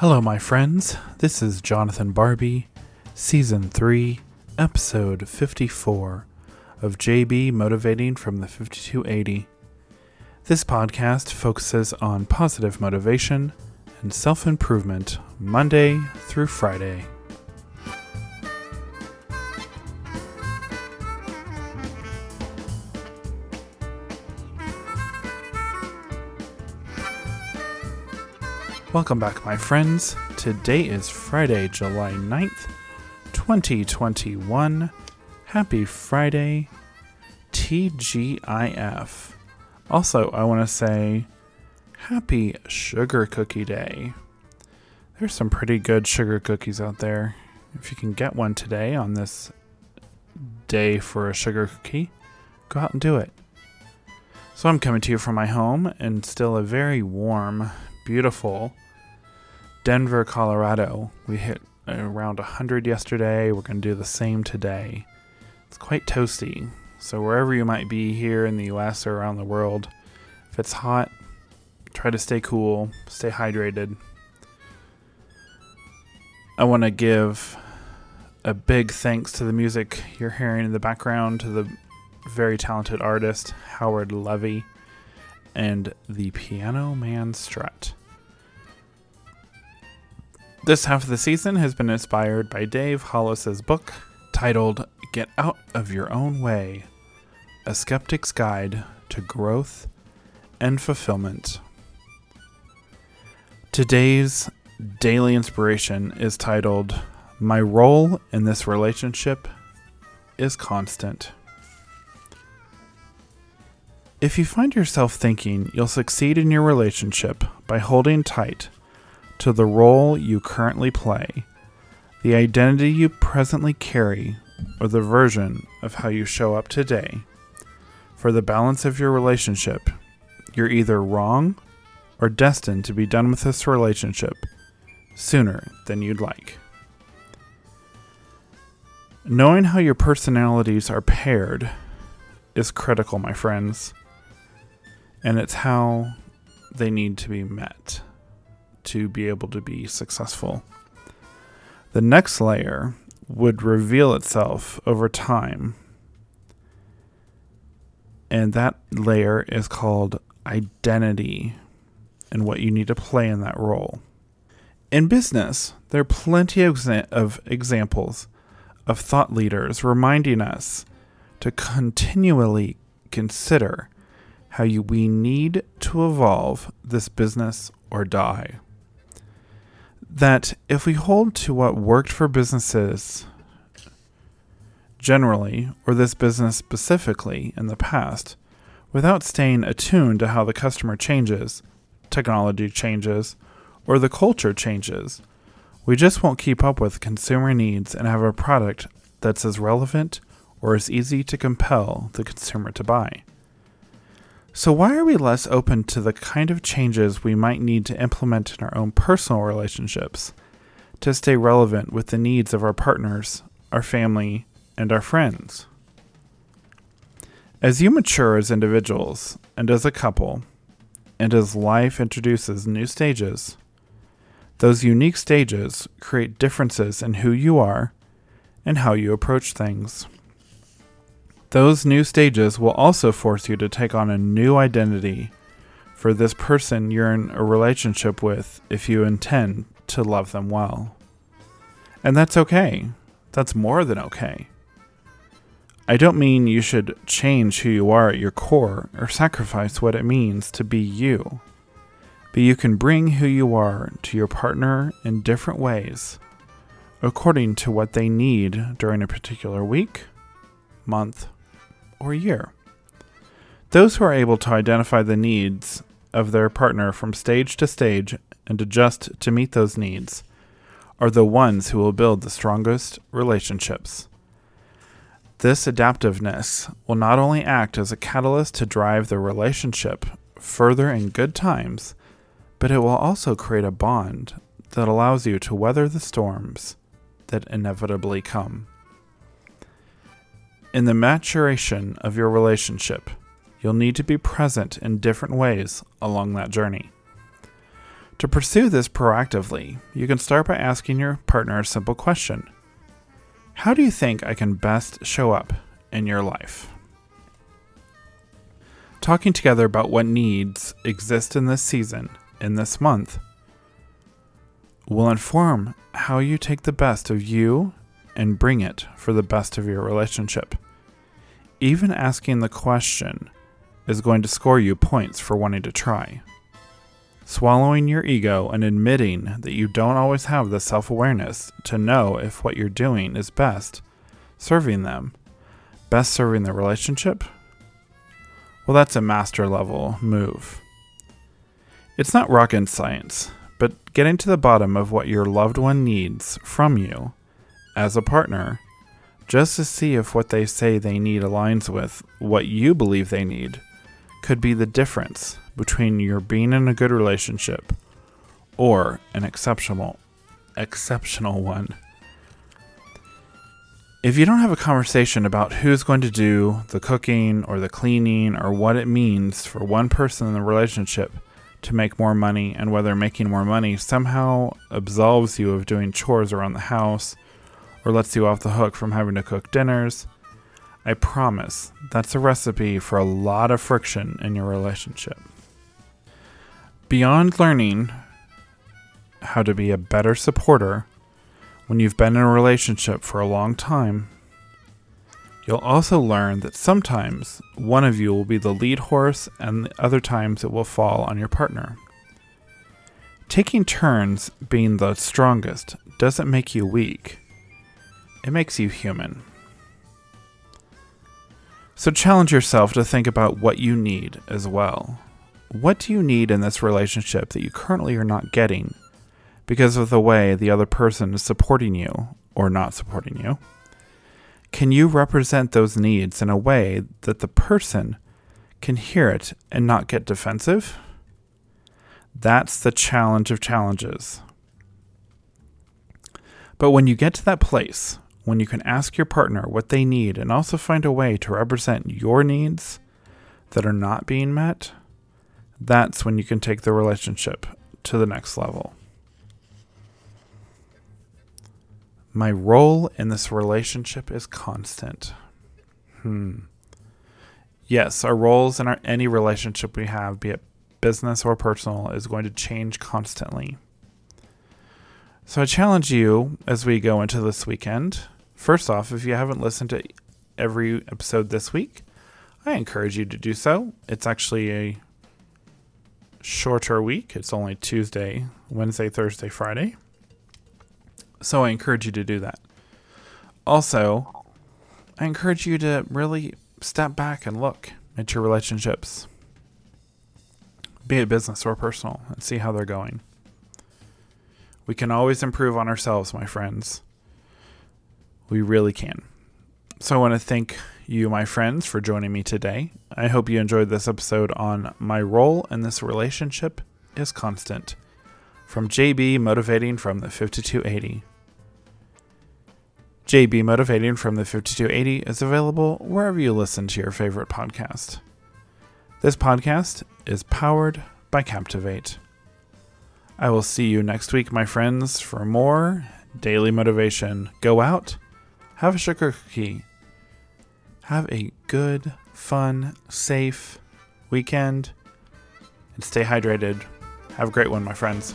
Hello, my friends. This is Jonathan Barbie, Season 3, Episode 54 of JB Motivating from the 5280. This podcast focuses on positive motivation and self improvement Monday through Friday. Welcome back, my friends. Today is Friday, July 9th, 2021. Happy Friday, TGIF. Also, I want to say happy Sugar Cookie Day. There's some pretty good sugar cookies out there. If you can get one today on this day for a sugar cookie, go out and do it. So, I'm coming to you from my home and still a very warm, beautiful Denver, Colorado. We hit around 100 yesterday. We're going to do the same today. It's quite toasty. So, wherever you might be here in the US or around the world, if it's hot, try to stay cool, stay hydrated. I want to give a big thanks to the music you're hearing in the background, to the very talented artist Howard Levy and the Piano Man Strut. This half of the season has been inspired by Dave Hollis's book titled Get Out of Your Own Way A Skeptic's Guide to Growth and Fulfillment. Today's daily inspiration is titled My Role in This Relationship is Constant. If you find yourself thinking you'll succeed in your relationship by holding tight to the role you currently play, the identity you presently carry, or the version of how you show up today. For the balance of your relationship, you're either wrong or destined to be done with this relationship sooner than you'd like. Knowing how your personalities are paired is critical, my friends, and it's how they need to be met to be able to be successful. The next layer would reveal itself over time. And that layer is called identity and what you need to play in that role. In business, there are plenty of, examples of thought leaders reminding us to continually consider how you, we need to evolve this business or die that if we hold to what worked for businesses generally, or this business specifically in the past, without staying attuned to how the customer changes, technology changes, or the culture changes, we just won't keep up with consumer needs and have a product that's as relevant or as easy to compel the consumer to buy. So, why are we less open to the kind of changes we might need to implement in our own personal relationships to stay relevant with the needs of our partners, our family, and our friends? As you mature as individuals and as a couple, and as life introduces new stages, those unique stages create differences in who you are and how you approach things. Those new stages will also force you to take on a new identity for this person you're in a relationship with if you intend to love them well. And that's okay. That's more than okay. I don't mean you should change who you are at your core or sacrifice what it means to be you. But you can bring who you are to your partner in different ways, according to what they need during a particular week, month, or year. Those who are able to identify the needs of their partner from stage to stage and adjust to meet those needs are the ones who will build the strongest relationships. This adaptiveness will not only act as a catalyst to drive the relationship further in good times, but it will also create a bond that allows you to weather the storms that inevitably come. In the maturation of your relationship, you'll need to be present in different ways along that journey. To pursue this proactively, you can start by asking your partner a simple question How do you think I can best show up in your life? Talking together about what needs exist in this season, in this month, will inform how you take the best of you and bring it for the best of your relationship. Even asking the question is going to score you points for wanting to try. Swallowing your ego and admitting that you don't always have the self awareness to know if what you're doing is best serving them, best serving the relationship, well, that's a master level move. It's not rocket science, but getting to the bottom of what your loved one needs from you as a partner, just to see if what they say they need aligns with what you believe they need, could be the difference between your being in a good relationship or an exceptional exceptional one. If you don't have a conversation about who's going to do the cooking or the cleaning or what it means for one person in the relationship to make more money and whether making more money somehow absolves you of doing chores around the house or lets you off the hook from having to cook dinners, I promise that's a recipe for a lot of friction in your relationship. Beyond learning how to be a better supporter when you've been in a relationship for a long time, you'll also learn that sometimes one of you will be the lead horse and other times it will fall on your partner. Taking turns being the strongest doesn't make you weak, it makes you human. So challenge yourself to think about what you need as well. What do you need in this relationship that you currently are not getting because of the way the other person is supporting you or not supporting you? Can you represent those needs in a way that the person can hear it and not get defensive? That's the challenge of challenges. But when you get to that place, when you can ask your partner what they need and also find a way to represent your needs that are not being met, that's when you can take the relationship to the next level. My role in this relationship is constant. Hmm. Yes, our roles in our, any relationship we have, be it business or personal, is going to change constantly. So I challenge you as we go into this weekend. First off, if you haven't listened to every episode this week, I encourage you to do so. It's actually a shorter week. It's only Tuesday, Wednesday, Thursday, Friday. So I encourage you to do that. Also, I encourage you to really step back and look at your relationships, be it business or personal, and see how they're going. We can always improve on ourselves, my friends. We really can. So I want to thank you, my friends, for joining me today. I hope you enjoyed this episode on my role in this relationship is constant. From JB Motivating from the 5280. JB Motivating from the 5280 is available wherever you listen to your favorite podcast. This podcast is powered by Captivate. I will see you next week, my friends, for more daily motivation. Go out, have a sugar cookie, have a good, fun, safe weekend and stay hydrated. Have a great one, my friends.